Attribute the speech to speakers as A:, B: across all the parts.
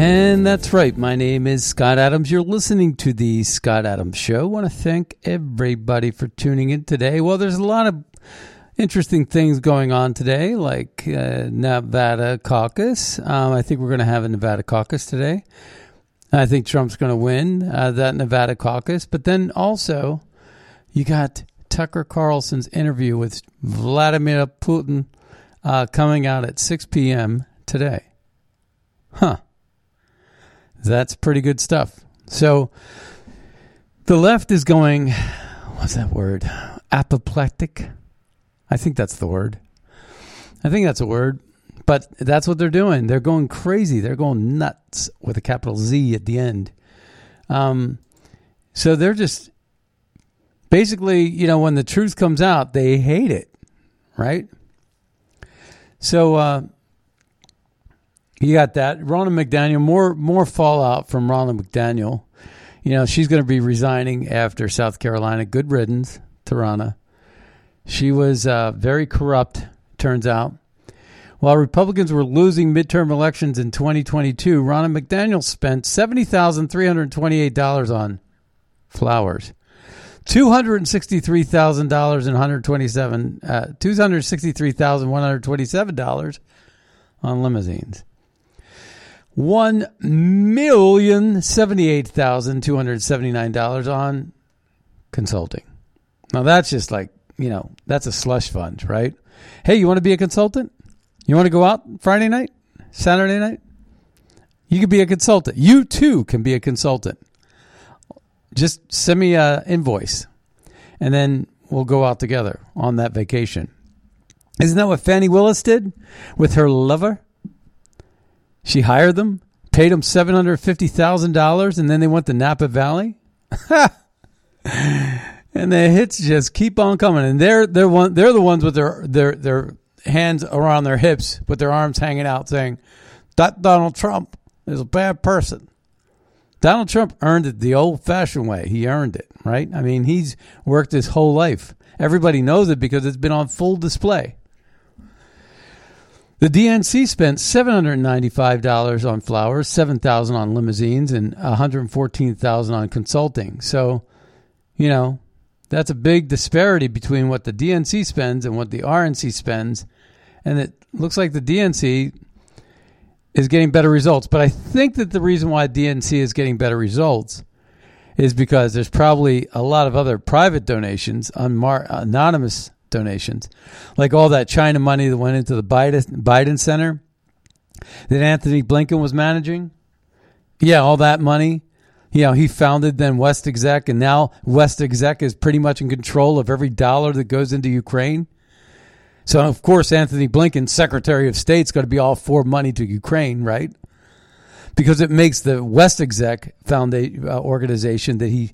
A: And that's right. My name is Scott Adams. You're listening to the Scott Adams Show. I want to thank everybody for tuning in today. Well, there's a lot of interesting things going on today, like uh, Nevada caucus. Um, I think we're going to have a Nevada caucus today. I think Trump's going to win uh, that Nevada caucus. But then also, you got Tucker Carlson's interview with Vladimir Putin uh, coming out at 6 p.m. today. Huh. That's pretty good stuff. So the left is going, what's that word? Apoplectic? I think that's the word. I think that's a word. But that's what they're doing. They're going crazy. They're going nuts with a capital Z at the end. Um, so they're just basically, you know, when the truth comes out, they hate it, right? So, uh, you got that. Ronna McDaniel, more more fallout from Ronna McDaniel. You know, she's going to be resigning after South Carolina. Good riddance to. She was uh, very corrupt, turns out. While Republicans were losing midterm elections in 2022, Ronna McDaniel spent $70,328 on flowers. $263,000 and 127 uh, $263,127 on limousines one million seventy-eight thousand two hundred seventy-nine dollars on consulting. Now that's just like you know that's a slush fund, right? Hey, you want to be a consultant? You want to go out Friday night, Saturday night? You could be a consultant. You too can be a consultant. Just send me a invoice, and then we'll go out together on that vacation. Isn't that what Fani Willis did with her lover? She hired them, paid them seven hundred fifty thousand dollars, and then they went to Napa Valley. and the hits just keep on coming, and they're they're one they're the ones with their their their hands around their hips, with their arms hanging out, saying that Donald Trump is a bad person. Donald Trump earned it the old-fashioned way. He earned it, right? I mean, he's worked his whole life. Everybody knows it because it's been on full display. The DNC spent $795 on flowers, 7000 on limousines, and 114000 on consulting. So, you know, that's a big disparity between what the DNC spends and what the RNC spends. And it looks like the DNC is getting better results. But I think that the reason why DNC is getting better results is because there's probably a lot of other private donations, unmar- anonymous donations, like all that China money that went into the Biden, Biden Center that Antony Blinken was managing. Yeah, all that money. You know, he founded then West Exec, and now West Exec is pretty much in control of every dollar that goes into Ukraine. So, of course, Antony Blinken, Secretary of State's got to be all for money to Ukraine, right? Because it makes the West Exec Foundation uh, organization that he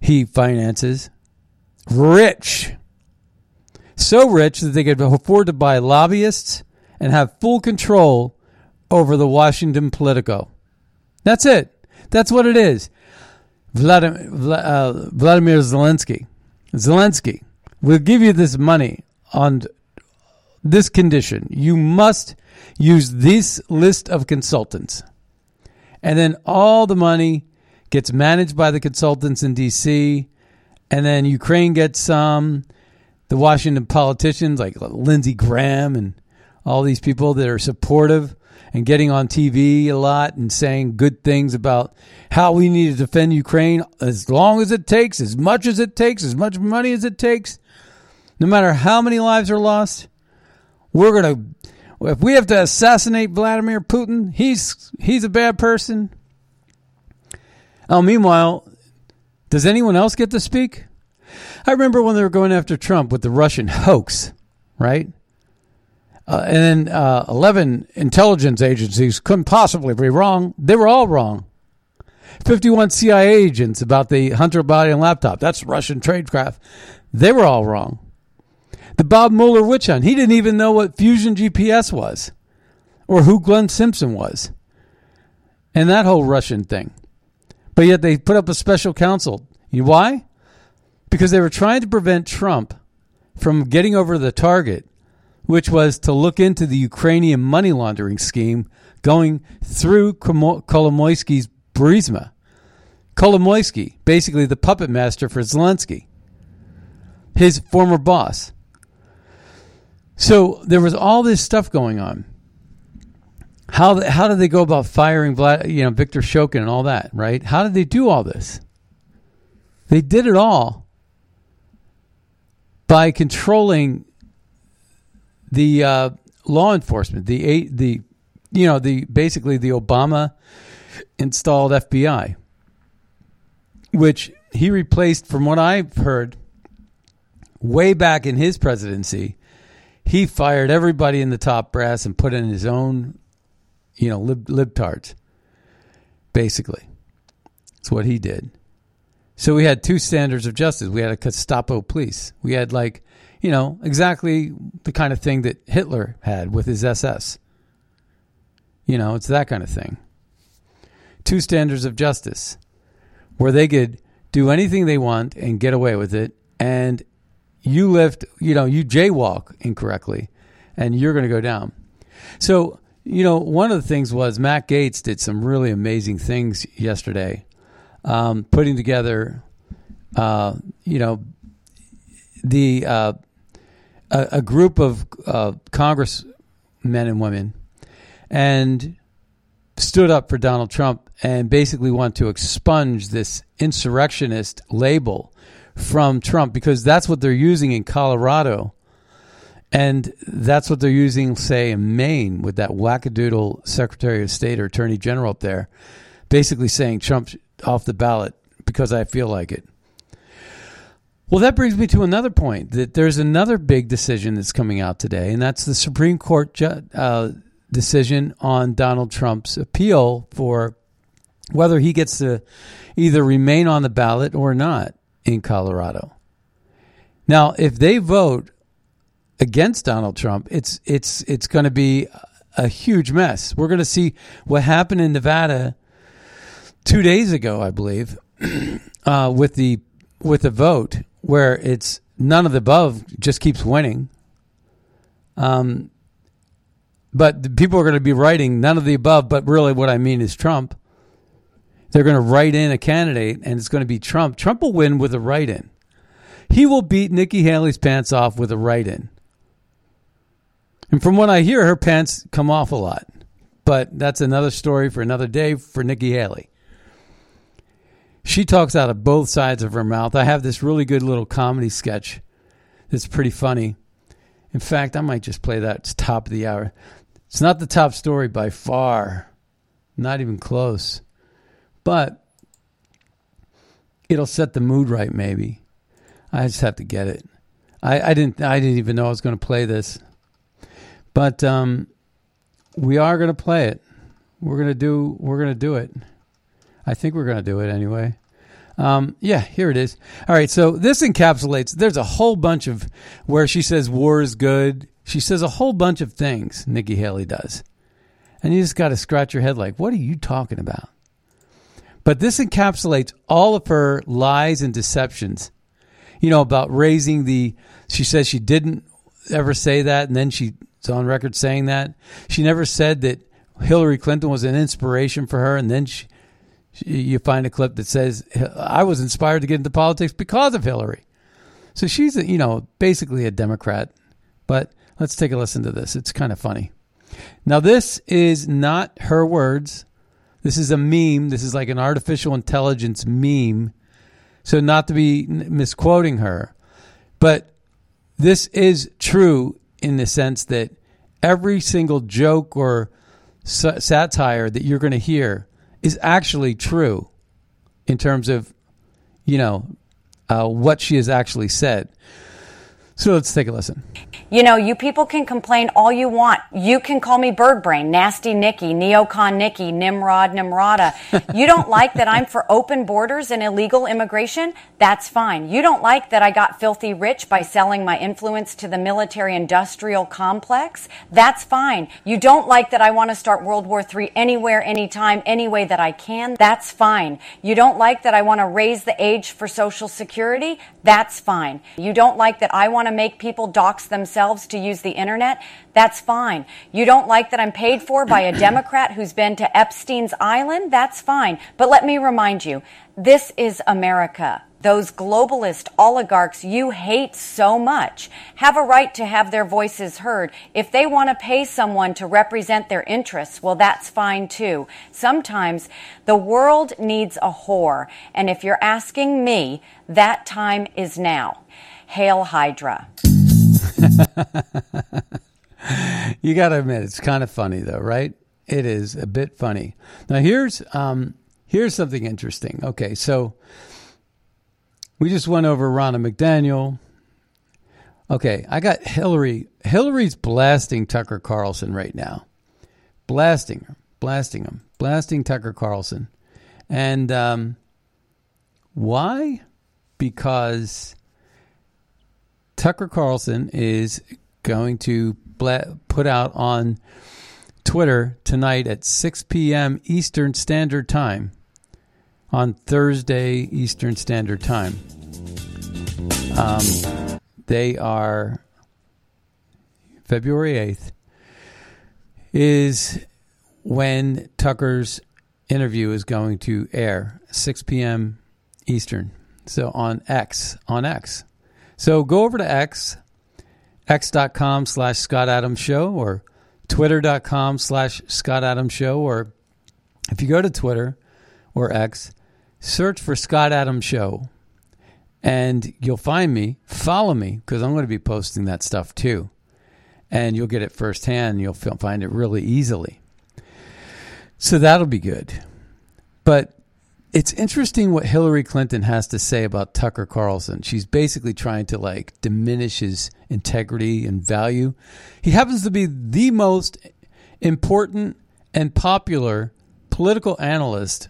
A: he finances rich so rich that they could afford to buy lobbyists and have full control over the Washington Politico. That's it. That's what it is. Vladimir, uh, Vladimir Zelensky. Zelensky will give you this money on this condition. You must use this list of consultants. And then all the money gets managed by the consultants in D.C. And then Ukraine gets some. The Washington politicians like Lindsey Graham and all these people that are supportive and getting on TV a lot and saying good things about how we need to defend Ukraine as long as it takes, as much as it takes, as much money as it takes. No matter how many lives are lost, we're going to if we have to assassinate Vladimir Putin, he's he's a bad person. Oh, meanwhile, does anyone else get to speak? I remember when they were going after Trump with the Russian hoax, right? Uh, and then uh, 11 intelligence agencies couldn't possibly be wrong. They were all wrong. 51 CIA agents about the Hunter Biden laptop. That's Russian tradecraft. They were all wrong. The Bob Mueller witch hunt. He didn't even know what Fusion GPS was or who Glenn Simpson was. And that whole Russian thing. But yet they put up a special counsel. You why? Because they were trying to prevent Trump from getting over the target, which was to look into the Ukrainian money laundering scheme going through Kolomoisky's Burisma. Kolomoisky, basically the puppet master for Zelensky, his former boss. So there was all this stuff going on. How how did they go about firing Vlad, you know Viktor Shokin and all that, right? How did they do all this? They did it all by controlling the uh, law enforcement, the the you know the basically the Obama installed FBI, which he replaced, from what I've heard, way back in his presidency. He fired everybody in the top brass and put in his own you know, lib, libtards, basically. That's what he did. So we had two standards of justice. We had a Gestapo police. We had like, you know, exactly the kind of thing that Hitler had with his SS. You know, it's that kind of thing. Two standards of justice where they could do anything they want and get away with it. And you lift, you know, you jaywalk incorrectly and you're going to go down. So you know, one of the things was Matt Gaetz did some really amazing things yesterday, um, putting together, uh, you know, the uh, a, a, group of uh, and women, and stood up for Donald Trump and basically want to expunge this insurrectionist label from Trump because that's what they're using in Colorado. And that's what they're using, say, in Maine with that wackadoodle Secretary of State or Attorney General up there, basically saying Trump's off the ballot because I feel like it. Well, that brings me to another point that there's another big decision that's coming out today, and that's the Supreme Court ju- uh, decision on Donald Trump's appeal for whether he gets to either remain on the ballot or not in Colorado. Now, if they vote against Donald Trump, it's it's it's going to be a huge mess. We're going to see what happened in Nevada two days ago, I believe, uh, with the with the vote where it's none of the above, just keeps winning. Um, but people are going to be writing none of the above, but really what I mean is Trump. They're going to write in a candidate, and it's going to be Trump. Trump will win with a write in. He will beat Nikki Haley's pants off with a write in. And from what I hear, her pants come off a lot. But that's another story for another day for Nikki Haley. She talks out of both sides of her mouth. I have this really good little comedy sketch that's pretty funny. In fact, I might just play that. It's top of the hour. It's not the top story by far, not even close. But it'll set the mood right, maybe. I just have to get it. I, I didn't. I didn't even know I was going to play this. But um, we are going to play it. We're going to do. We're going to do it. I think we're going to do it anyway. Um, yeah, here it is. All right, so this encapsulates. There's a whole bunch of where she says war is good She says a whole bunch of things, Nikki Haley does. And you just got to scratch your head like, what are you talking about? But this encapsulates all of her lies and deceptions. You know, about raising the, she says she didn't ever say that, and then she's on record saying that. She never said that Hillary Clinton was an inspiration for her, and then she, she, you find a clip that says, I was inspired to get into politics because of Hillary. So she's, you know, basically a Democrat. But let's take a listen to this. It's kind of funny. Now, this is not her words. This is a meme. This is like an artificial intelligence meme. So, not to be misquoting her, but this is true in the sense that every single joke or satire that you're going to hear is actually true in terms of, you know, uh, what she has actually said. So let's take a listen.
B: You know, you people can complain all you want. You can call me bird brain, nasty Nikki, neocon Nikki, Nimrod, Nimrata. you don't like that I'm for open borders and illegal immigration? That's fine. You don't like that I got filthy rich by selling my influence to the military industrial complex? That's fine. You don't like that I want to start World War III anywhere, anytime, any way that I can? That's fine. You don't like that I want to raise the age for Social Security? That's fine. You don't like that I want to make people dox themselves themselves to use the internet, that's fine. You don't like that I'm paid for by a Democrat who's been to Epstein's Island, that's fine. But let me remind you, this is America. Those globalist oligarchs you hate so much have a right to have their voices heard. If they want to pay someone to represent their interests, well, that's fine too. Sometimes the world needs a whore. And if you're asking me, that time is now. Hail Hydra.
A: you got to admit, it's kind of funny, though, right? It is a bit funny. Now, here's um, here's something interesting. Okay, so we just went over Ronna McDaniel. Okay, I got Hillary. Hillary's blasting Tucker Carlson right now, blasting her, blasting him, blasting Tucker Carlson, and um, why? Because Tucker Carlson is going to put out on Twitter tonight at 6 p.m. Eastern Standard Time on Thursday Eastern Standard Time. Um, they are February 8th is when Tucker's interview is going to air 6 p.m. Eastern. So on X, on X. So go over to X, x.com slash Scott Adams Show, or twitter.com slash Scott Adams Show, or if you go to Twitter or X, search for Scott Adams Show, and you'll find me. Follow me because I'm going to be posting that stuff too, and you'll get it firsthand. You'll find it really easily. So that'll be good. But it's interesting what Hillary Clinton has to say about Tucker Carlson. She's basically trying to like diminish his integrity and value. He happens to be the most important and popular political analyst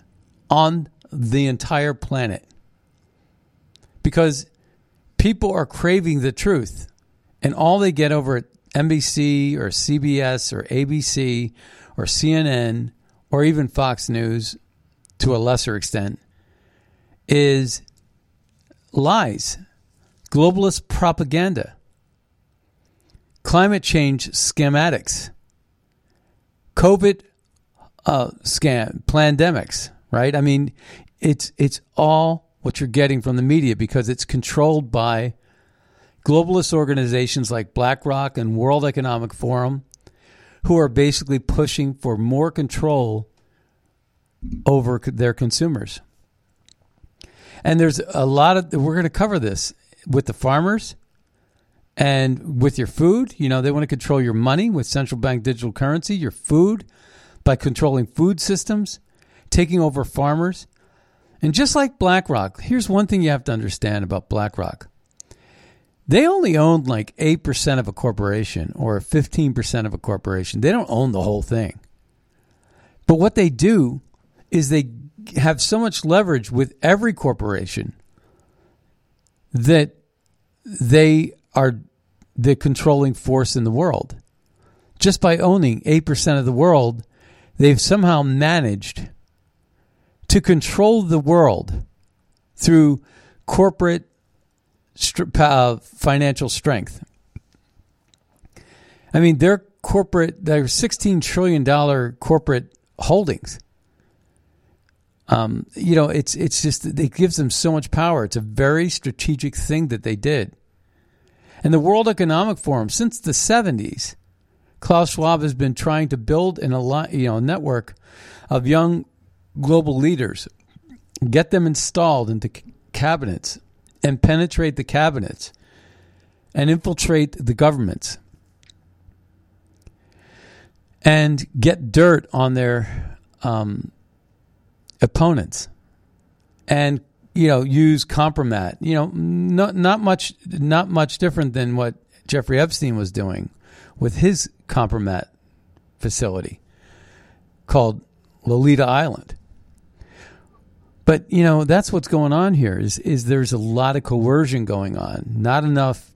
A: on the entire planet because people are craving the truth and all they get over at NBC or CBS or ABC or CNN or even Fox News to a lesser extent, is lies, globalist propaganda, climate change schematics, COVID uh, scam, pandemics, right? I mean, it's it's all what you're getting from the media because it's controlled by globalist organizations like BlackRock and World Economic Forum, who are basically pushing for more control over their consumers. And there's a lot of, we're going to cover this with the farmers and with your food. You know, they want to control your money with central bank digital currency, your food by controlling food systems, taking over farmers. And just like BlackRock, here's one thing you have to understand about BlackRock. They only own like 8% of a corporation or 15% of a corporation. They don't own the whole thing. But what they do is they have so much leverage with every corporation that they are the controlling force in the world. Just by owning 8% of the world, they've somehow managed to control the world through corporate uh, financial strength. I mean, their corporate, their $16 trillion corporate holdings. Um, you know, it's it's just it gives them so much power. It's a very strategic thing that they did. And the World Economic Forum since the 70s, Klaus Schwab has been trying to build an you know network of young global leaders, get them installed into cabinets and penetrate the cabinets and infiltrate the governments and get dirt on their um, opponents. And you know use compromat. You know not not much not much different than what Jeffrey Epstein was doing with his compromat facility called Lolita Island. But you know that's what's going on here is is there's a lot of coercion going on. Not enough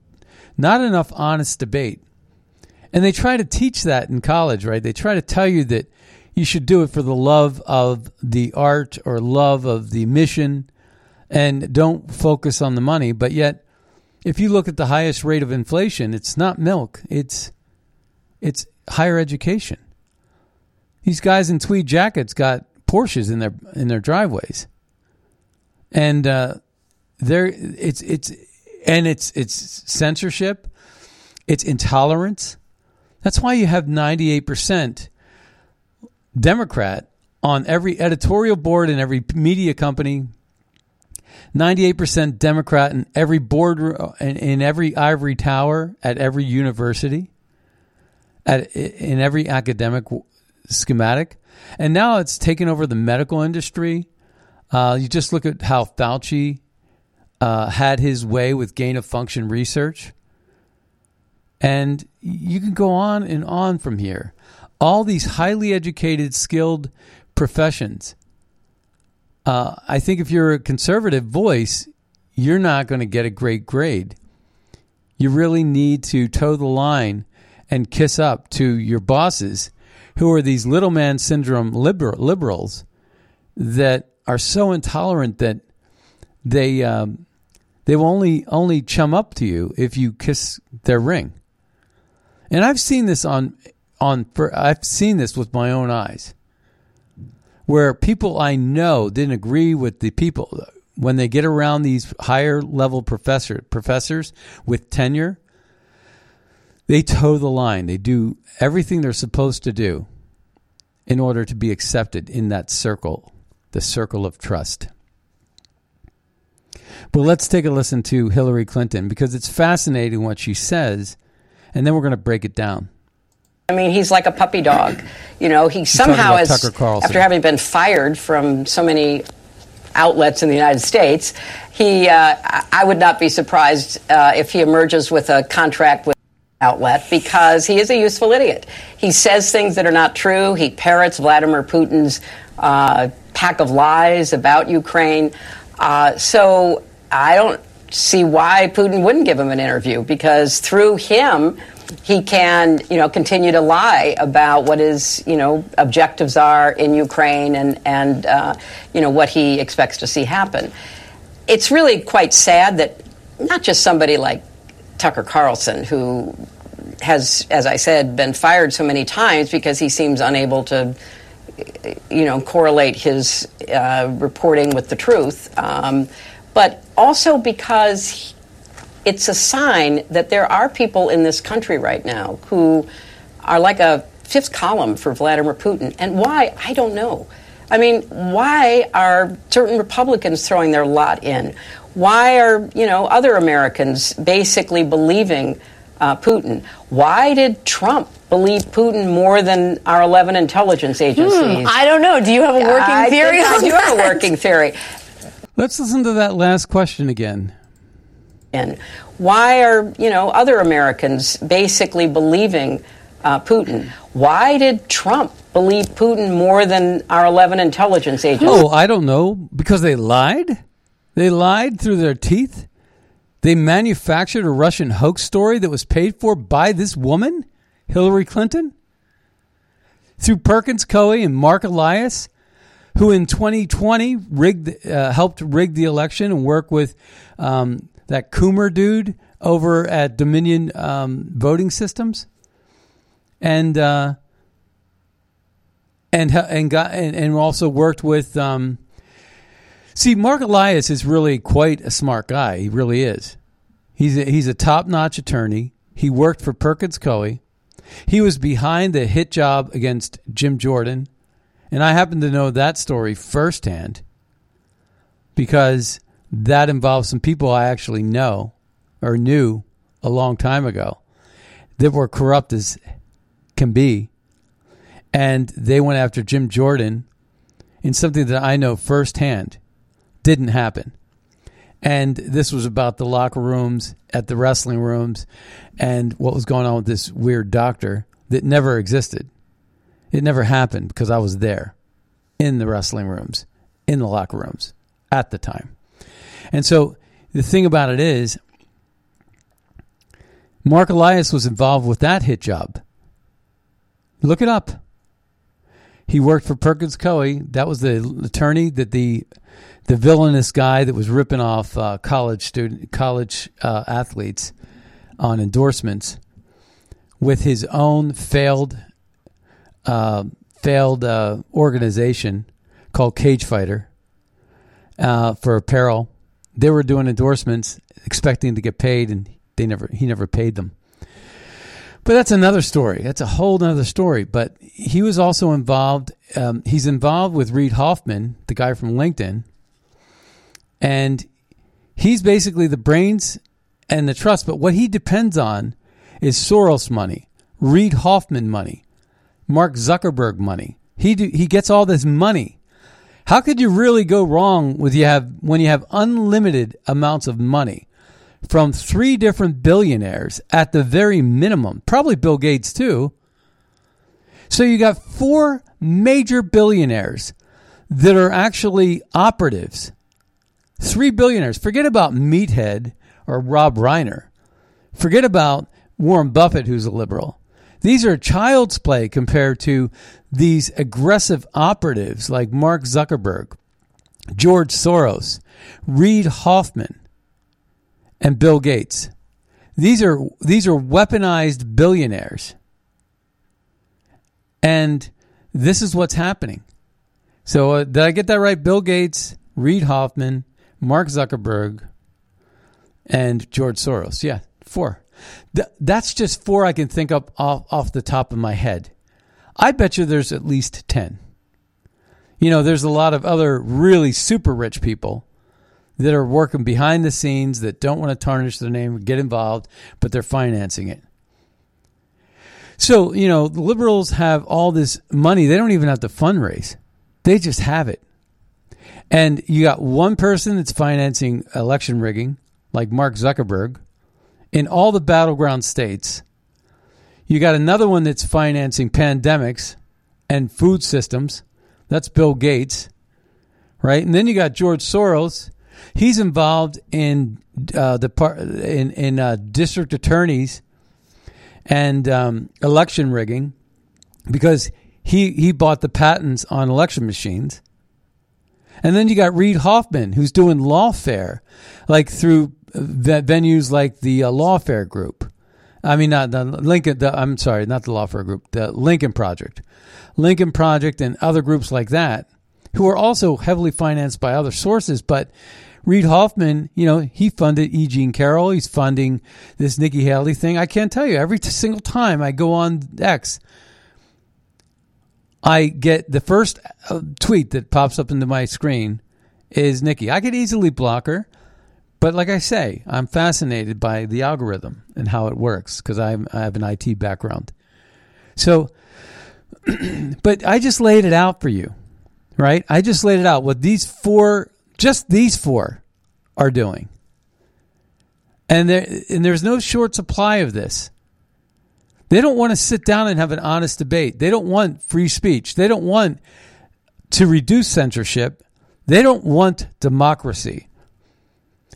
A: not enough honest debate. And they try to teach that in college right? They try to tell you that you should do it for the love of the art or love of the mission and don't focus on the money. But yet, if you look at the highest rate of inflation, it's not milk, it's it's higher education. These guys in tweed jackets got Porsches in their in their driveways, and uh, there it's it's and it's it's censorship, it's intolerance. That's why you have ninety eight percent Democrat on every editorial board in every media company. 98% Democrat in every board in, in every ivory tower at every university at in every academic schematic. And now it's taken over the medical industry. Uh, you just look at how Fauci uh, had his way with gain of function research. And you can go on and on from here all these highly educated, skilled professions. Uh, I think if you're a conservative voice, you're not going to get a great grade. You really need to toe the line and kiss up to your bosses, who are these little man syndrome liber- liberals that are so intolerant that they um, they will only only chum up to you if you kiss their ring. And I've seen this on on I've seen this with my own eyes where people I know didn't agree with the people. When they get around these higher level professor professors with tenure they toe the line. They do everything they're supposed to do in order to be accepted in that circle the circle of trust. But let's take a listen to Hillary Clinton because it's fascinating what she says and then we're going to break it down
C: I mean, he's like a puppy dog. You know, he somehow has, after having been fired from so many outlets in the United States, he, uh, I would not be surprised uh, if he emerges with a contract with outlet because he is a useful idiot. He says things that are not true. He parrots Vladimir Putin's uh, pack of lies about Ukraine. Uh, so I don't see why Putin wouldn't give him an interview because through him, he can, you know, continue to lie about what his, you know, objectives are in Ukraine and and uh, you know what he expects to see happen. It's really quite sad that not just somebody like Tucker Carlson, who has, as I said, been fired so many times because he seems unable to, you know, correlate his uh, reporting with the truth, um, but also because it's a sign that there are people in this country right now who are like a fifth column for Vladimir Putin. And why? I don't know. I mean, why are certain Republicans throwing their lot in? Why are, you know, other Americans basically believing uh, Putin? Why did Trump believe Putin more than our 11 intelligence agencies? Hmm,
B: I don't know. Do you have a working
C: I
B: theory?
C: I do have a working theory.
A: Let's listen to that last question again
C: in. Why are you know other Americans basically believing uh, Putin? Why did Trump believe Putin more than our 11 intelligence agents?
A: Oh, I don't know. Because they lied? They lied through their teeth? They manufactured a Russian hoax story that was paid for by this woman, Hillary Clinton, through Perkins Coie and Marc Elias, who in 2020 rigged, uh, helped rig the election and work with um, that Coomer dude over at Dominion um, Voting Systems, and uh, and and got and, and also worked with. Um, see, Marc Elias is really quite a smart guy. He really is. He's a, he's a top notch attorney. He worked for Perkins Coie. He was behind the hit job against Jim Jordan, and I happen to know that story firsthand because that involves some people I actually know or knew a long time ago that were corrupt as can be. And they went after Jim Jordan in something that I know firsthand didn't happen. And this was about the locker rooms at the wrestling rooms and what was going on with this weird doctor that never existed. It never happened because I was there in the wrestling rooms, in the locker rooms at the time. And so the thing about it is, Marc Elias was involved with that hit job. Look it up. He worked for Perkins Coie. That was the attorney that the the villainous guy that was ripping off uh, college student college uh, athletes on endorsements with his own failed uh, failed uh, organization called Cage Fighter uh, for apparel. They were doing endorsements, expecting to get paid, and they never he never paid them. But that's another story. That's a whole other story. But he was also involved. Um, he's involved with Reid Hoffman, the guy from LinkedIn, and he's basically the brains and the trust. But what he depends on is Soros money, Reid Hoffman money, Mark Zuckerberg money. He do, he gets all this money. How could you really go wrong with you have when you have unlimited amounts of money? from three different billionaires at the very minimum, probably Bill Gates too. So you got four major billionaires that are actually operatives. Three billionaires. Forget about Meathead or Rob Reiner. Forget about Warren Buffett, who's a liberal. These are child's play compared to these aggressive operatives like Mark Zuckerberg, George Soros, Reid Hoffman, and Bill Gates. These are these are weaponized billionaires. And this is what's happening. So uh, did I get that right? Bill Gates, Reid Hoffman, Mark Zuckerberg, and George Soros. Yeah, four. Th- that's just four I can think up off, off the top of my head. I bet you there's at least 10. You know, there's a lot of other really super rich people that are working behind the scenes that don't want to tarnish their name, get involved, but they're financing it. So, you know, the liberals have all this money. They don't even have to fundraise, they just have it. And you got one person that's financing election rigging, like Mark Zuckerberg, in all the battleground states. You got another one that's financing pandemics and food systems. That's Bill Gates, right? And then you got George Soros He's involved in uh, the part in in uh, district attorneys and um, election rigging because he he bought the patents on election machines. And then you got Reid Hoffman, who's doing lawfare, like through venues like the uh, Lawfare Group. I mean, not the Lincoln. The, I'm sorry, not the Lawfare Group. The Lincoln Project, Lincoln Project, and other groups like that, who are also heavily financed by other sources. But Reid Hoffman, you know, he funded E. Jean Carroll. He's funding this Nikki Haley thing. I can't tell you every single time I go on X, I get the first uh, tweet that pops up into my screen is Nikki. I could easily block her, but like I say, I'm fascinated by the algorithm and how it works because I have an IT background. So, but I just laid it out for you, right? I just laid it out. What these four just these four are doing. And there and there's no short supply of this. They don't want to sit down and have an honest debate. They don't want free speech. They don't want to reduce censorship. They don't want democracy.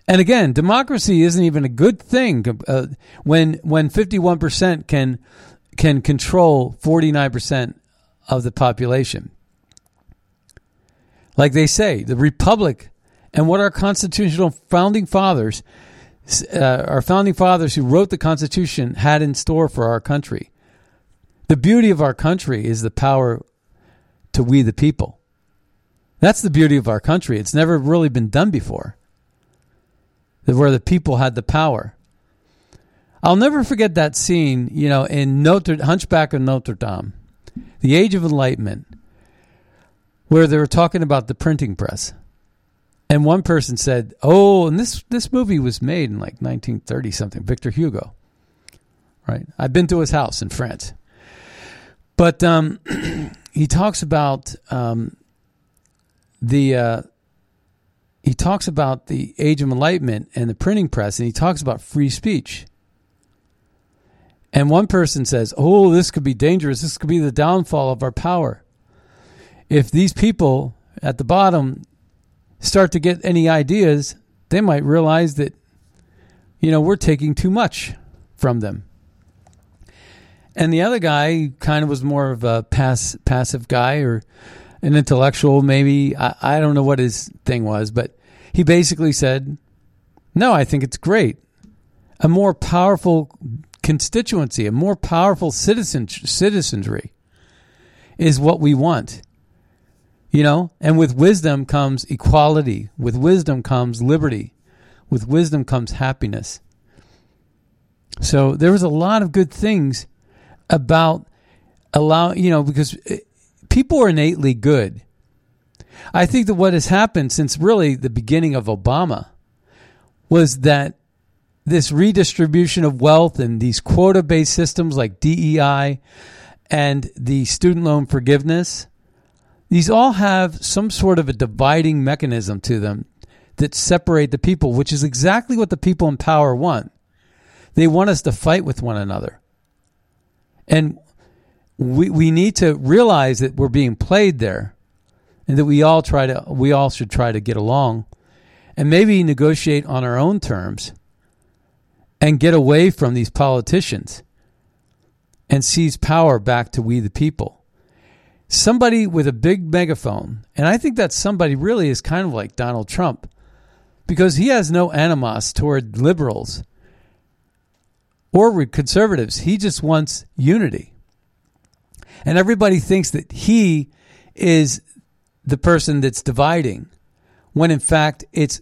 A: And again, democracy isn't even a good thing uh, when when 51% can can control 49% of the population. Like they say, the republic and what our constitutional founding fathers uh, our founding fathers who wrote the Constitution had in store for our country. The beauty of our country is the power to we the people. That's the beauty of our country. It's never really been done before. Where the people had the power. I'll never forget that scene, you know, in Notre Hunchback of Notre Dame, The Age of Enlightenment, where they were talking about the printing press. And one person said, "Oh, and this this movie was made in like 1930 something." Victor Hugo, right? I've been to his house in France, but um, he talks about um, the uh, he talks about the Age of Enlightenment and the printing press, and he talks about free speech. And one person says, "Oh, this could be dangerous. This could be the downfall of our power." If these people at the bottom start to get any ideas, they might realize that, you know, we're taking too much from them. And the other guy kind of was more of a pass, passive guy or an intellectual, maybe. I, I don't know what his thing was, but he basically said, No, I think it's great. A more powerful constituency, a more powerful citizen, citizenry is what we want. You know, and with wisdom comes equality. With wisdom comes liberty. With wisdom comes happiness. So there was a lot of good things about allow, you know, because people are innately good. I think that what has happened since really the beginning of Obama was that this redistribution of wealth and these quota based systems like DEI and the student loan forgiveness these all have some sort of a dividing mechanism to them that separate the people, which is exactly what the people in power want. They want us to fight with one another. And we, we need to realize that we're being played there and that we all try to we all should try to get along and maybe negotiate on our own terms and get away from these politicians and seize power back to we the people somebody with a big megaphone, and I think that somebody really is kind of like Donald Trump because he has no animus toward liberals or conservatives. He just wants unity. And everybody thinks that he is the person that's dividing, when in fact it's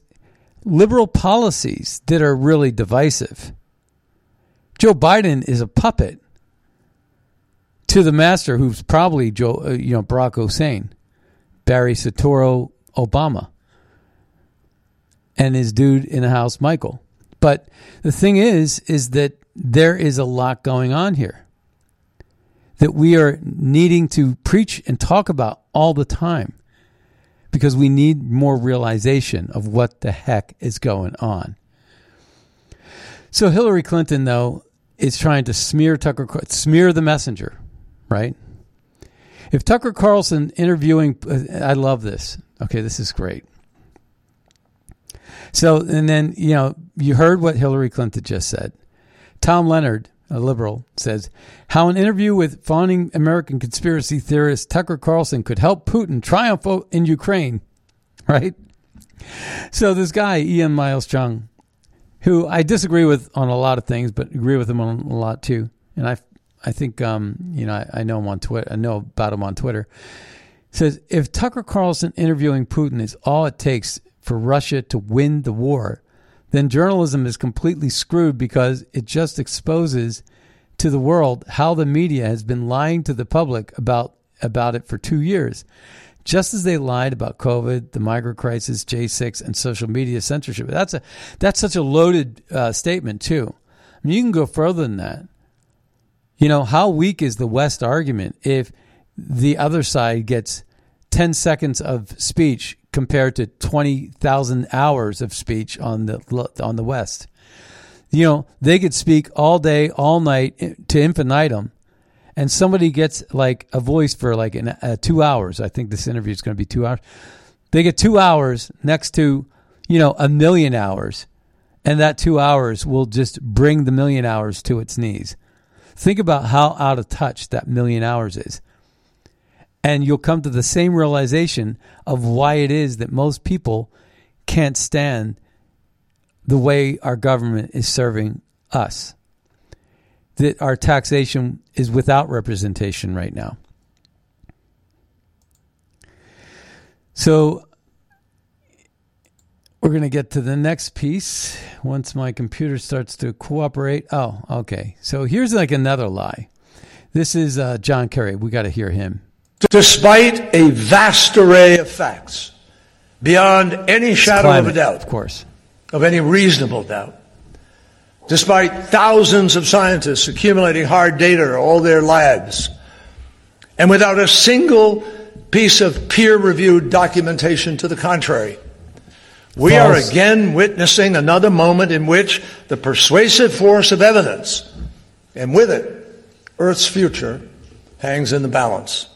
A: liberal policies that are really divisive. Joe Biden is a puppet to the master, who's probably Joe, uh, you know, Barack Hussein, Barry Soetoro Obama, and his dude in the house, Michael. But the thing is, is that there is a lot going on here that we are needing to preach and talk about all the time because we need more realization of what the heck is going on. So Hillary Clinton, though, is trying to smear Tucker, smear the messenger right? If Tucker Carlson interviewing, I love this. Okay, this is great. So, and then, you know, you heard what Hillary Clinton just said. Tom Leonard, a liberal, says how an interview with fawning American conspiracy theorist Tucker Carlson could help Putin triumph in Ukraine, right? So, this guy, Ian Miles Cheong, who I disagree with on a lot of things, but agree with him on a lot too. And I I think um, you know I, I, know him on Twitter. I know about him on Twitter. Says if Tucker Carlson interviewing Putin is all it takes for Russia to win the war, then journalism is completely screwed because it just exposes to the world how the media has been lying to the public about about it for two years. Just as they lied about COVID, the migrant crisis, J6, and social media censorship. That's a that's such a loaded uh, statement too. I mean, you can go further than that. You know, how weak is the West argument if the other side gets 10 seconds of speech compared to 20,000 hours of speech on the on the West? You know, they could speak all day, all night to infinitum, and somebody gets like a voice for like uh, two hours. I think this interview is going to be two hours. They get two hours next to, you know, a million hours, and that two hours will just bring the million hours to its knees. Think about how out of touch that million hours is. And you'll come to the same realization of why it is that most people can't stand the way our government is serving us. That our taxation is without representation right now. So we're going to get to the next piece once my computer starts to cooperate. Oh, okay. So here's like another lie. This is uh, John Kerry. We got to hear him.
D: Despite a vast array of facts, beyond any shadow
A: climate,
D: of a doubt,
A: of course,
D: of any reasonable doubt, despite thousands of scientists accumulating hard data all their lives, and without a single piece of peer reviewed documentation to the contrary we False. are again witnessing another moment in which the persuasive force of evidence, and with it, Earth's future, hangs in the balance.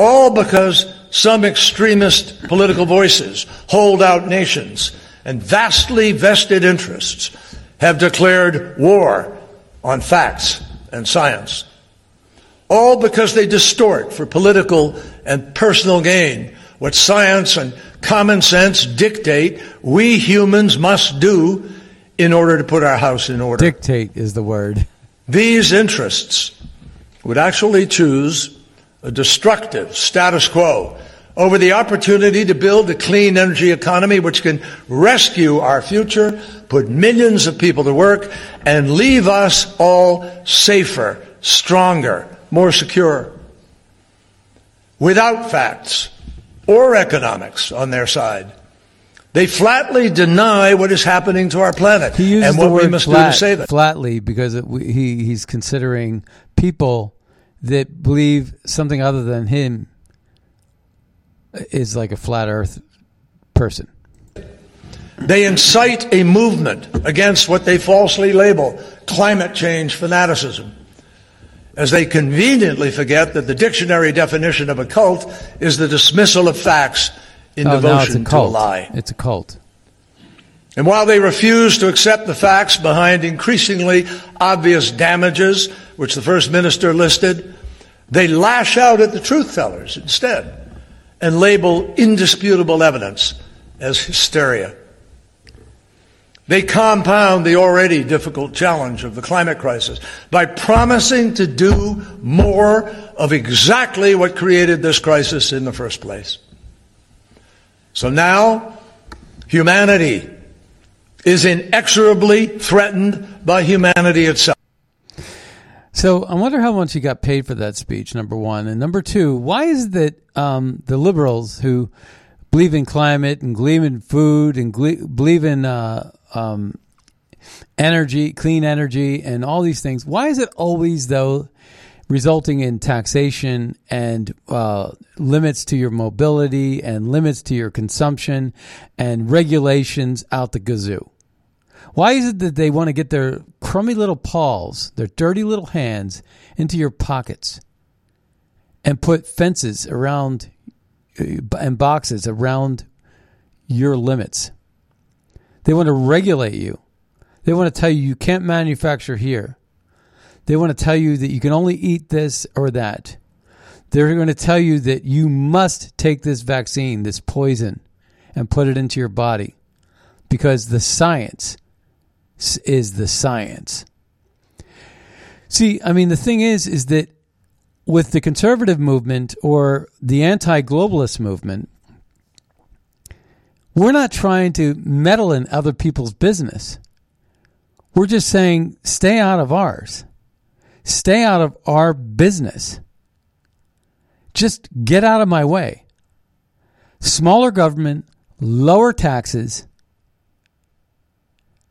D: All because some extremist political voices, holdout nations, and vastly vested interests have declared war on facts and science. All because they distort for political and personal gain what science and common sense dictate we humans must do in order to put our house in order.
A: Dictate is the word.
D: These interests would actually choose a destructive status quo over the opportunity to build a clean energy economy which can rescue our future, put millions of people to work, and leave us all safer, stronger, more secure. Without facts, or economics on their side. They flatly deny what is happening to our planet and what we must
A: flat,
D: do to save it.
A: Flatly, because it, he he's considering people that believe something other than him is like a flat Earth person.
D: They incite a movement against what they falsely label climate change fanaticism as they conveniently forget that the dictionary definition of a cult is the dismissal of facts in
A: oh,
D: devotion
A: to a
D: lie.
A: It's a cult.
D: And while they refuse to accept the facts behind increasingly obvious damages, which the First Minister listed, they lash out at the truth tellers instead and label indisputable evidence as hysteria. They compound the already difficult challenge of the climate crisis by promising to do more of exactly what created this crisis in the first place. So now, humanity is inexorably threatened by humanity itself.
A: So I wonder how much he got paid for that speech. Number one, and number two, why is it that um, the liberals who believe in climate and believe in food and believe in uh, um, energy, clean energy, and all these things. Why is it always, though, resulting in taxation and uh, limits to your mobility and limits to your consumption and regulations out the gazoo? Why is it that they want to get their crummy little paws, their dirty little hands, into your pockets and put fences around uh, and boxes around your limits? They want to regulate you. They want to tell you you can't manufacture here. They want to tell you that you can only eat this or that. They're going to tell you that you must take this vaccine, this poison, and put it into your body because the science is the science. See, I mean, the thing is, is that with the conservative movement or the anti globalist movement, we're not trying to meddle in other people's business. We're just saying, stay out of ours. Stay out of our business. Just get out of my way. Smaller government, lower taxes,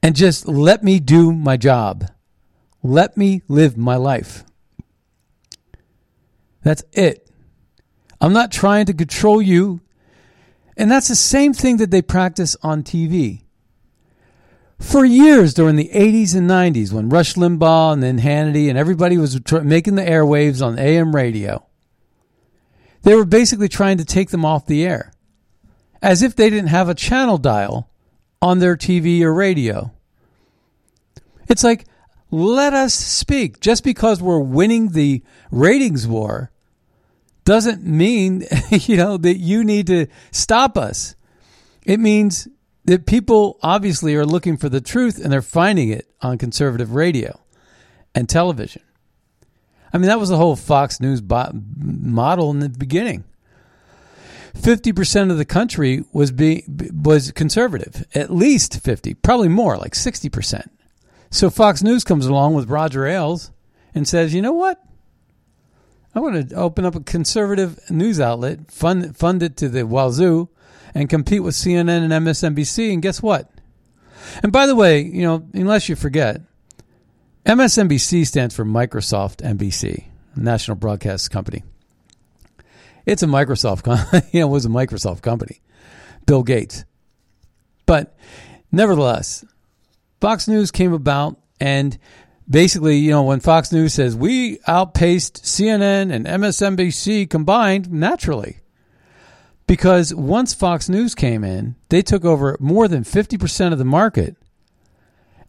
A: and just let me do my job. Let me live my life. That's it. I'm not trying to control you and that's the same thing that they practice on TV. For years during the 80s and 90s, when Rush Limbaugh and then Hannity and everybody was making the airwaves on AM radio, they were basically trying to take them off the air as if they didn't have a channel dial on their TV or radio. It's like, let us speak. Just because we're winning the ratings war doesn't mean, you know, that you need to stop us. It means that people obviously are looking for the truth and they're finding it on conservative radio and television. I mean, that was the whole Fox News model in the beginning. 50% of the country was be, was conservative, at least 50, probably more, like 60%. So Fox News comes along with Roger Ailes and says, "You know what? I want to open up a conservative news outlet, fund fund it to the wazoo, and compete with CNN and MSNBC. And guess what? And by the way, you know, unless you forget, MSNBC stands for Microsoft NBC, National Broadcast Company. It's a Microsoft, company. you know, it was a Microsoft company, Bill Gates. But nevertheless, Fox News came about and basically, you know, when Fox News says we outpaced CNN and MSNBC combined, naturally. Because once Fox News came in, they took over more than 50% of the market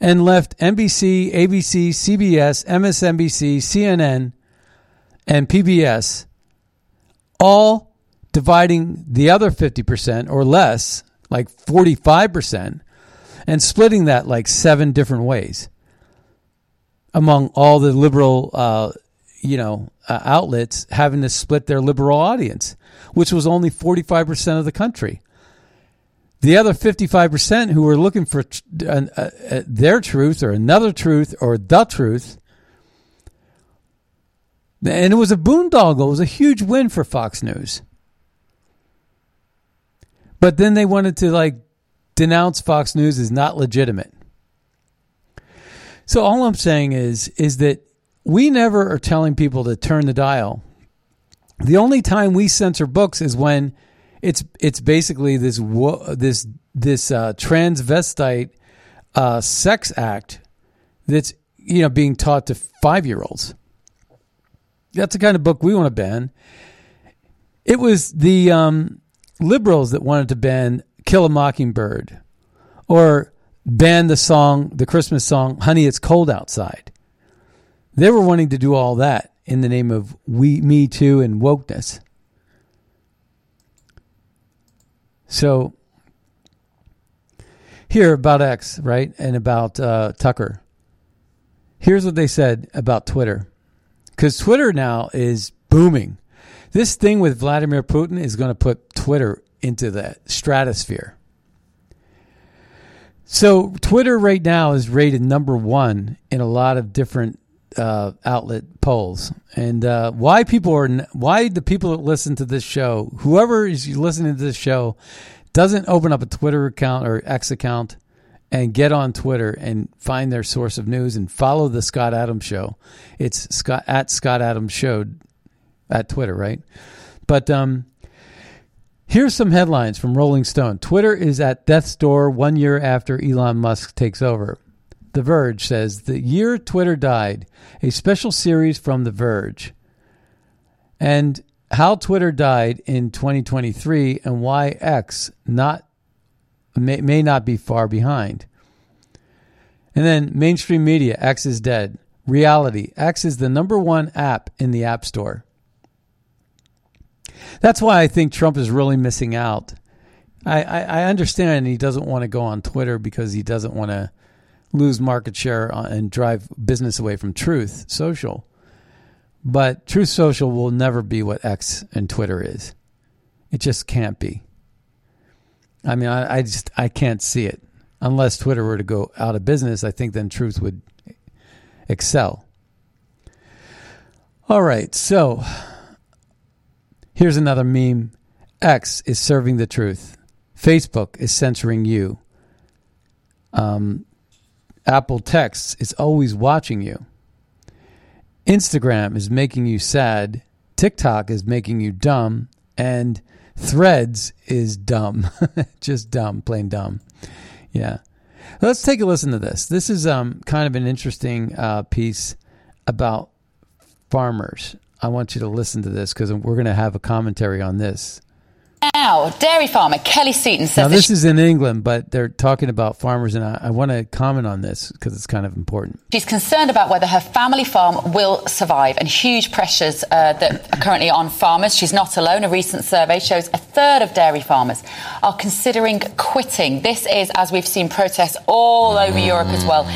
A: and left NBC, ABC, CBS, MSNBC, CNN, and PBS all dividing the other 50% or less, like 45%, and splitting that like seven different ways among all the liberal, uh, you know, uh, outlets having to split their liberal audience, which was only 45% of the country. The other 55% who were looking for uh, uh, their truth or another truth or the truth, and it was a boondoggle. It was a huge win for Fox News. But then they wanted to like denounce Fox News is not legitimate. So all I'm saying is is that we never are telling people to turn the dial. The only time we censor books is when it's it's basically this this this uh, transvestite uh, sex act that's you know being taught to five year olds. That's the kind of book we want to ban. It was the um, liberals that wanted to ban "Kill a Mockingbird" or ban the song, the Christmas song "Honey, It's Cold Outside." They were wanting to do all that in the name of we, me too, and wokeness. So here about X, right, and about uh, Tucker. Here's what they said about Twitter, because Twitter now is booming. This thing with Vladimir Putin is going to put Twitter into the stratosphere. So Twitter right now is rated number one in a lot of different uh, outlet polls, and uh, why people are why the people that listen to this show, whoever is listening to this show, doesn't open up a Twitter account or X account and get on Twitter and find their source of news and follow the Scott Adams Show. It's Scott at Scott Adams Show at Twitter, right? But um, here's some headlines from Rolling Stone. Twitter is at death's door one year after Elon Musk takes over. The Verge says the year Twitter died, a special series from The Verge, and how Twitter died in 2023 and why X not may, may not be far behind. And then mainstream media, X is dead. Reality, X is the number one app in the App Store. That's why I think Trump is really missing out. I, I, I understand he doesn't want to go on Twitter because he doesn't want to lose market share uh, and drive business away from Truth Social. But Truth Social will never be what X and Twitter is. It just can't be. I mean, I, I just I can't see it unless Twitter were to go out of business. I think then Truth would excel. All right, so here's another meme. X is serving the truth. Facebook is censoring you. Um, Apple Texts is always watching you. Instagram is making you sad. TikTok is making you dumb. And Threads is dumb. Just dumb, plain dumb. Yeah. Let's take a listen to this. This is um, kind of an interesting uh, piece about farmers. I want you to listen to this because we're going to have a commentary on this
E: Now, dairy farmer Kelly Seaton says.
A: Now, this is in England, but they're talking about farmers, and I, I want to comment on this because it's kind of important.
E: She's concerned about whether her family farm will survive and huge pressures uh, that are currently on farmers. She's not alone. A recent survey shows a third of dairy farmers are considering quitting. This is, as we've seen protests all over Europe as well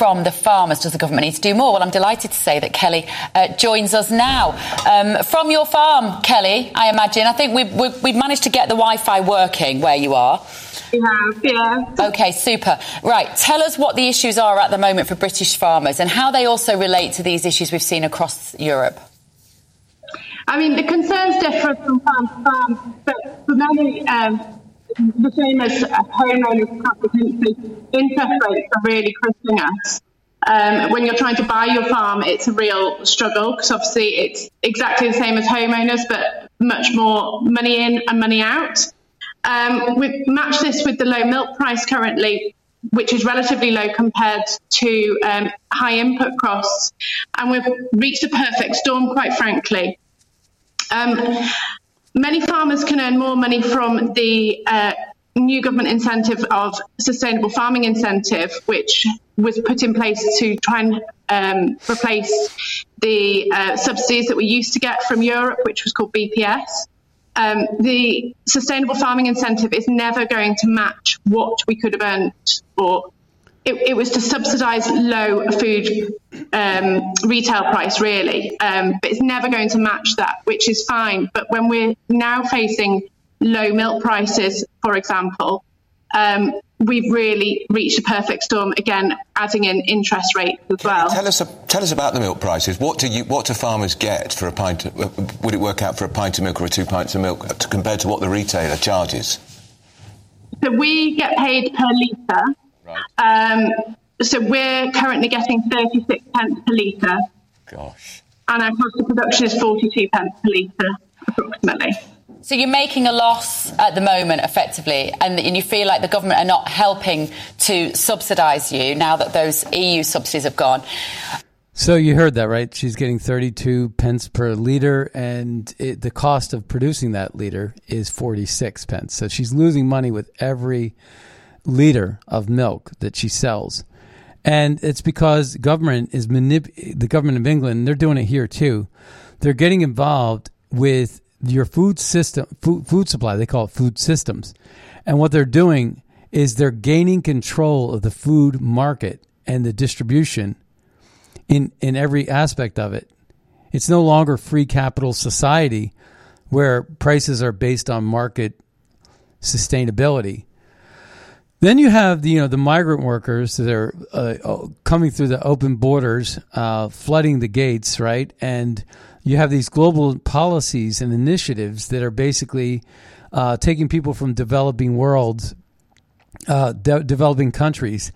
E: from the farmers. Does the government need to do more? Well, I'm delighted to say that Kelly uh, joins us now. Um, from your farm, Kelly, I imagine. I think we've, we've, we've managed to get the Wi Fi working where you are.
F: We have, yeah.
E: Okay, super. Right, tell us what the issues are at the moment for British farmers and how they also relate to these issues we've seen across Europe.
F: I mean, the concerns differ from farm to farm, but for many, um, the same as homeowners the interest rates are really crushing us. Um, when you're trying to buy your farm, it's a real struggle because obviously it's exactly the same as homeowners, but much more money in and money out. Um, we've matched this with the low milk price currently, which is relatively low compared to um, high input costs, and we've reached a perfect storm, quite frankly. Um, Many farmers can earn more money from the uh, new government incentive of sustainable farming incentive, which was put in place to try and um, replace the uh, subsidies that we used to get from Europe, which was called BPS. Um, the sustainable farming incentive is never going to match what we could have earned or it, it was to subsidise low food um, retail price, really, um, but it's never going to match that, which is fine. But when we're now facing low milk prices, for example, um, we've really reached a perfect storm again, adding in interest rates as well.
G: Tell us, tell us about the milk prices. What do you, what do farmers get for a pint? Of, would it work out for a pint of milk or two pints of milk compared to what the retailer charges?
F: So we get paid per litre. Um, so we're currently getting 36 pence per litre.
G: Gosh.
F: And our cost of production is 42 pence per litre, approximately.
E: So you're making a loss at the moment, effectively, and, and you feel like the government are not helping to subsidise you now that those EU subsidies have gone.
A: So you heard that, right? She's getting 32 pence per liter, and it, the cost of producing that liter is 46 pence. So she's losing money with every liter of milk that she sells. And it's because government is manip- the government of England, they're doing it here too. They're getting involved with your food system, food, food supply. They call it food systems. And what they're doing is they're gaining control of the food market and the distribution in, in every aspect of it. It's no longer free capital society where prices are based on market sustainability. Then you have the you know the migrant workers that are uh, coming through the open borders, uh, flooding the gates, right? And you have these global policies and initiatives that are basically uh, taking people from developing worlds, uh, de- developing countries,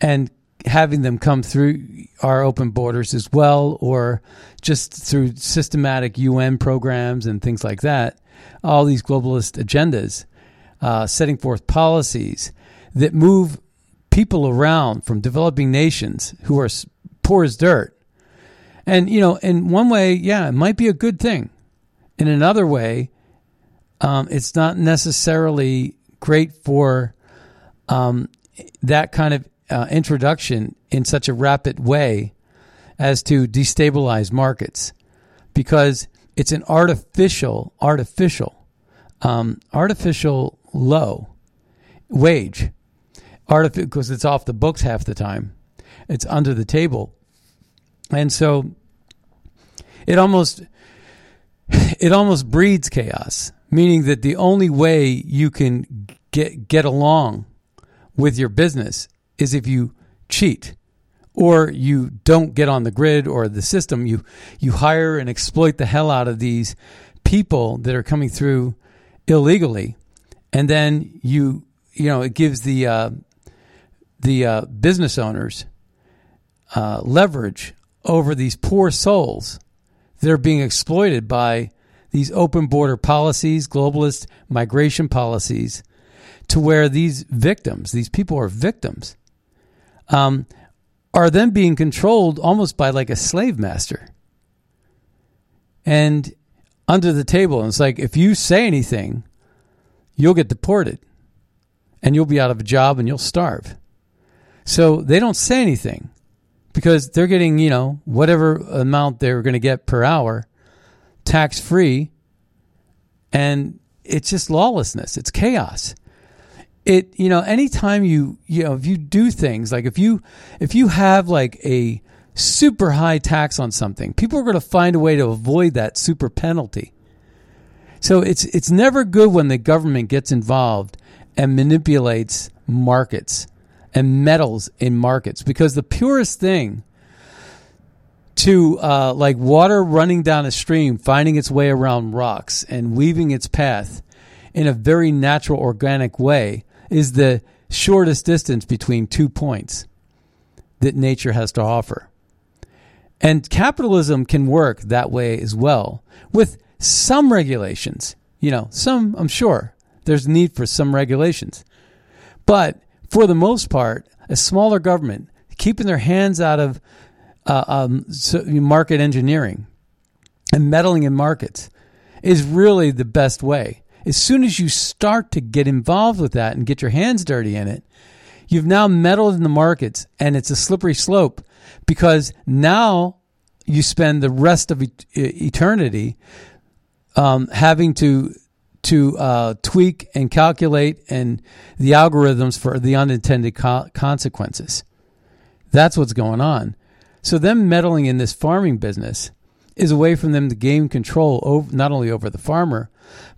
A: and having them come through our open borders as well, or just through systematic UN programs and things like that. All these globalist agendas, uh, setting forth policies that move people around from developing nations who are poor as dirt. And, you know, in one way, yeah, it might be a good thing. In another way, um, it's not necessarily great for um, that kind of uh, introduction in such a rapid way as to destabilize markets because it's an artificial, artificial, um, artificial low wage artificial because it's off the books half the time. It's under the table, and so it almost it almost breeds chaos. Meaning that the only way you can get get along with your business is if you cheat or you don't get on the grid or the system you you hire and exploit the hell out of these people that are coming through illegally and then you you know it gives the uh, the uh, business owners uh, leverage over these poor souls that are being exploited by these open border policies, globalist migration policies, to where these victims, these people are victims, um, are then being controlled almost by like a slave master. And under the table, and it's like if you say anything you'll get deported and you'll be out of a job and you'll starve. So they don't say anything because they're getting, you know, whatever amount they're going to get per hour tax free. And it's just lawlessness. It's chaos. It, you know, anytime you, you know, if you do things like if you, if you have like a super high tax on something, people are going to find a way to avoid that super penalty. So it's, it's never good when the government gets involved and manipulates markets and meddles in markets because the purest thing to uh, like water running down a stream, finding its way around rocks and weaving its path in a very natural, organic way is the shortest distance between two points that nature has to offer. And capitalism can work that way as well with some regulations. You know, some, I'm sure, there's need for some regulations. But for the most part, a smaller government keeping their hands out of uh, um, market engineering and meddling in markets is really the best way. As soon as you start to get involved with that and get your hands dirty in it, you've now meddled in the markets and it's a slippery slope because now you spend the rest of eternity um, having to to uh, tweak and calculate and the algorithms for the unintended co- consequences. That's what's going on. So them meddling in this farming business is a way for them to gain control over, not only over the farmer,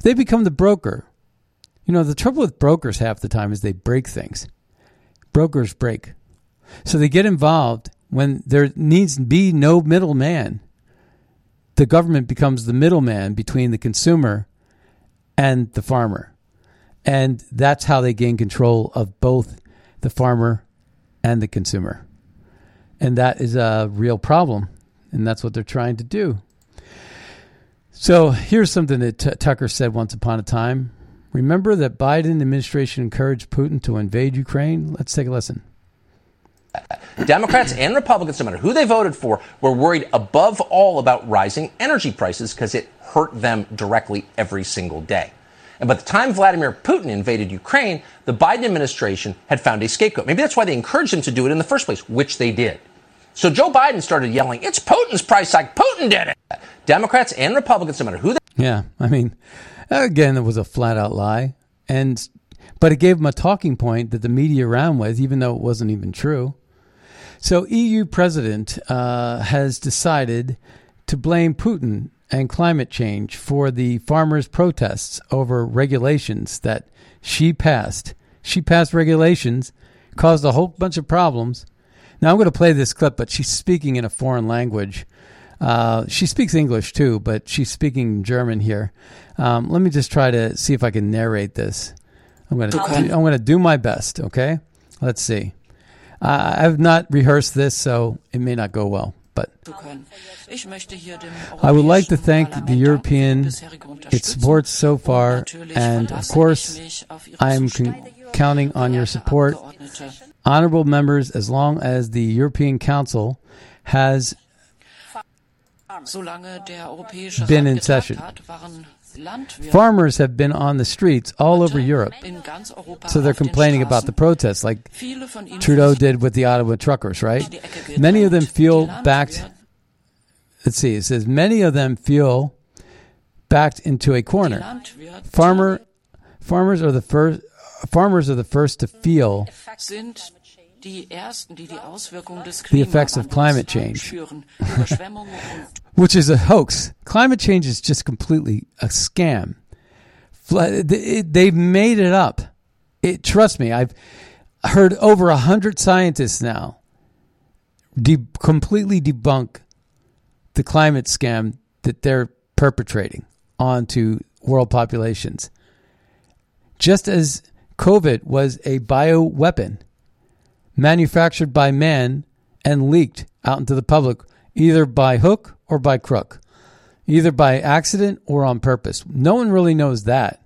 A: they become the broker. You know, the trouble with brokers half the time is they break things. Brokers break. So they get involved when there needs to be no middleman. The government becomes the middleman between the consumer and the farmer. And that's how they gain control of both the farmer and the consumer. And that is a real problem. And that's what they're trying to do. So here's something that T- Tucker said once upon a time. Remember that Biden administration encouraged Putin to invade Ukraine? Let's take a listen.
H: Democrats and Republicans, no matter who they voted for, were worried above all about rising energy prices because it hurt them directly every single day. And by the time Vladimir Putin invaded Ukraine, the Biden administration had found a scapegoat. Maybe that's why they encouraged him to do it in the first place, which they did. So Joe Biden started yelling, "It's Putin's price hike. Putin did it." Democrats and Republicans, no matter who. They-
A: yeah, I mean, again, it was a flat out lie, and but it gave him a talking point that the media ran with, even though it wasn't even true. So EU president uh, has decided to blame Putin and climate change for the farmers' protests over regulations that she passed. She passed regulations, caused a whole bunch of problems now I'm going to play this clip, but she's speaking in a foreign language. Uh, she speaks English too, but she's speaking German here. Um, let me just try to see if I can narrate this. I'm going to okay. I'm going to do my best. Okay, let's see. Uh, I've not rehearsed this, so it may not go well. But I would like to thank the European its support so far, and of course, I am con- counting on your support. Honorable members as long as the European Council has been in session. Farmers have been on the streets all over Europe, so they're complaining about the protests, like Trudeau did with the Ottawa truckers, right? Many of them feel backed. Let's see, it says many of them feel backed into a corner. Farmer, farmers are the first. Farmers are the first to feel the effects of climate change, which is a hoax. Climate change is just completely a scam. They've made it up. It, trust me, I've heard over a hundred scientists now de- completely debunk the climate scam that they're perpetrating onto world populations. Just as COVID was a bio weapon manufactured by man and leaked out into the public, either by hook or by crook, either by accident or on purpose. No one really knows that,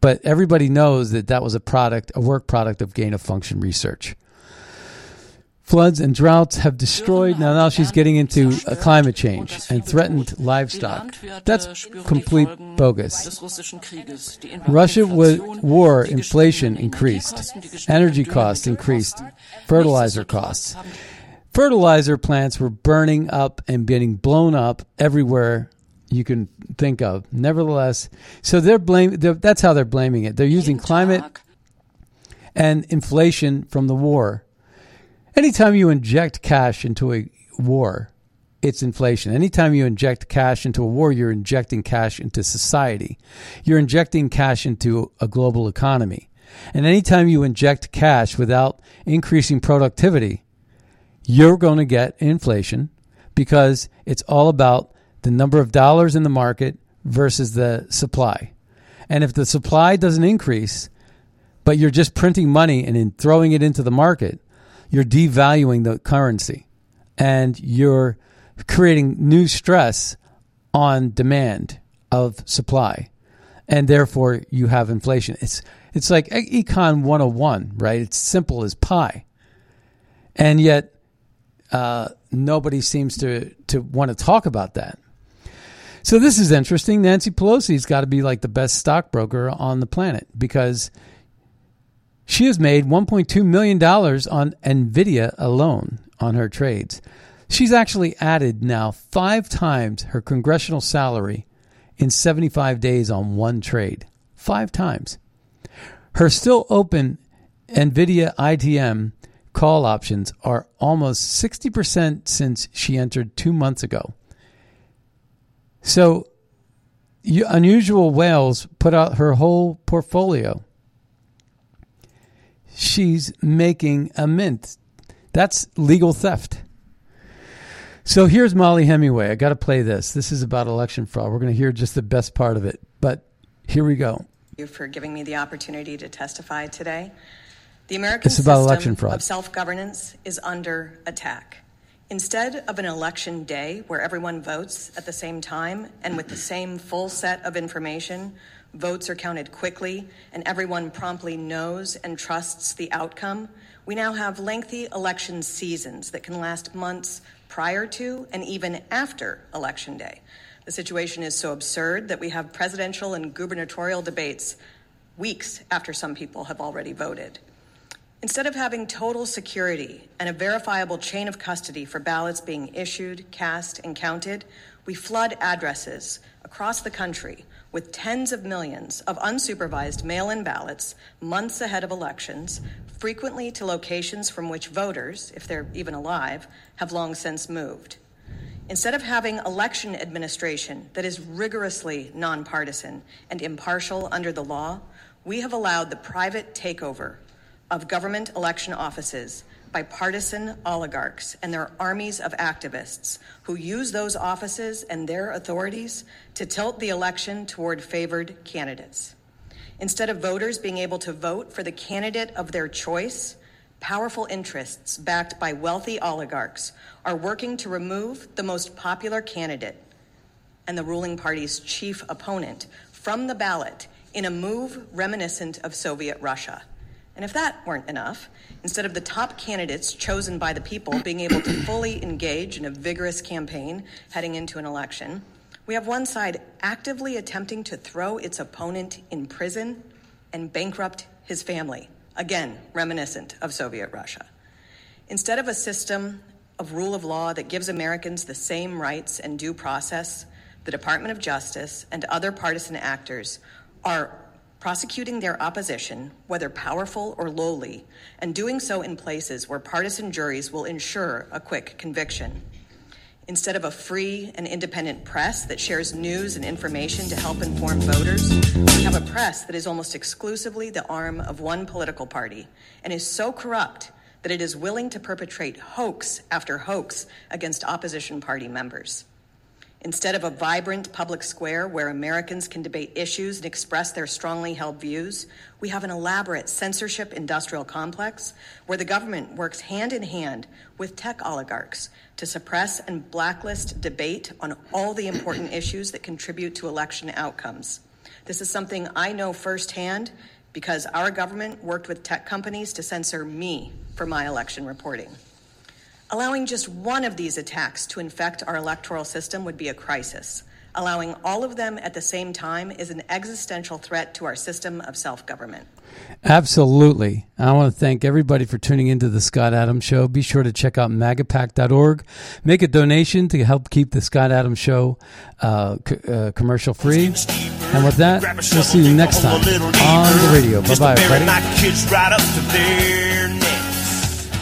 A: but everybody knows that that was a product, a work product of gain of function research. Floods and droughts have destroyed. Now, now she's getting into uh, climate change and threatened livestock. That's complete bogus. Russia war, inflation increased, energy costs increased, fertilizer costs. Fertilizer plants were burning up and getting blown up everywhere you can think of. Nevertheless, so they're blaming. That's how they're blaming it. They're using climate and inflation from the war Anytime you inject cash into a war, it's inflation. Anytime you inject cash into a war, you're injecting cash into society. You're injecting cash into a global economy. And anytime you inject cash without increasing productivity, you're going to get inflation because it's all about the number of dollars in the market versus the supply. And if the supply doesn't increase, but you're just printing money and then throwing it into the market, you're devaluing the currency and you're creating new stress on demand of supply. And therefore you have inflation. It's it's like econ 101, right? It's simple as pie. And yet uh, nobody seems to to want to talk about that. So this is interesting. Nancy Pelosi's got to be like the best stockbroker on the planet because she has made $1.2 million on NVIDIA alone on her trades. She's actually added now five times her congressional salary in 75 days on one trade. Five times. Her still open NVIDIA ITM call options are almost 60% since she entered two months ago. So, Unusual Whales put out her whole portfolio she's making a mint. That's legal theft. So here's Mollie Hemingway. I got to play this. This is about election fraud. We're going to hear just the best part of it, but here we go.
I: Thank you for giving me the opportunity to testify today. The American it's about election fraud. of self-governance is under attack. Instead of an election day where everyone votes at the same time and with the same full set of information, votes are counted quickly, and everyone promptly knows and trusts the outcome, we now have lengthy election seasons that can last months prior to and even after Election Day. The situation is so absurd that we have presidential and gubernatorial debates weeks after some people have already voted. Instead of having total security and a verifiable chain of custody for ballots being issued, cast, and counted, we flood addresses across the country with tens of millions of unsupervised mail in ballots months ahead of elections, frequently to locations from which voters, if they're even alive, have long since moved. Instead of having election administration that is rigorously nonpartisan and impartial under the law, we have allowed the private takeover of government election offices by partisan oligarchs and their armies of activists who use those offices and their authorities to tilt the election toward favored candidates. Instead of voters being able to vote for the candidate of their choice, powerful interests backed by wealthy oligarchs are working to remove the most popular candidate and the ruling party's chief opponent from the ballot in a move reminiscent of Soviet Russia. And if that weren't enough, instead of the top candidates chosen by the people being able to fully engage in a vigorous campaign heading into an election, we have one side actively attempting to throw its opponent in prison and bankrupt his family, again, reminiscent of Soviet Russia. Instead of a system of rule of law that gives Americans the same rights and due process, the Department of Justice and other partisan actors are prosecuting their opposition, whether powerful or lowly, and doing so in places where partisan juries will ensure a quick conviction. Instead of a free and independent press that shares news and information to help inform voters, we have a press that is almost exclusively the arm of one political party and is so corrupt that it is willing to perpetrate hoax after hoax against opposition party members. Instead of a vibrant public square where Americans can debate issues and express their strongly held views, we have an elaborate censorship industrial complex where the government works hand in hand with tech oligarchs to suppress and blacklist debate on all the important issues that contribute to election outcomes. This is something I know firsthand because our government worked with tech companies to censor me for my election reporting. Allowing just one of these attacks to infect our electoral system would be a crisis. Allowing all of them at the same time is an existential threat to our system of self government.
A: Absolutely. I want to thank everybody for tuning into the Scott Adams Show. Be sure to check out magapack.org. Make a donation to help keep the Scott Adams Show uh, c- uh, commercial free. And with that, we'll see you next time on the radio. Bye bye, everybody.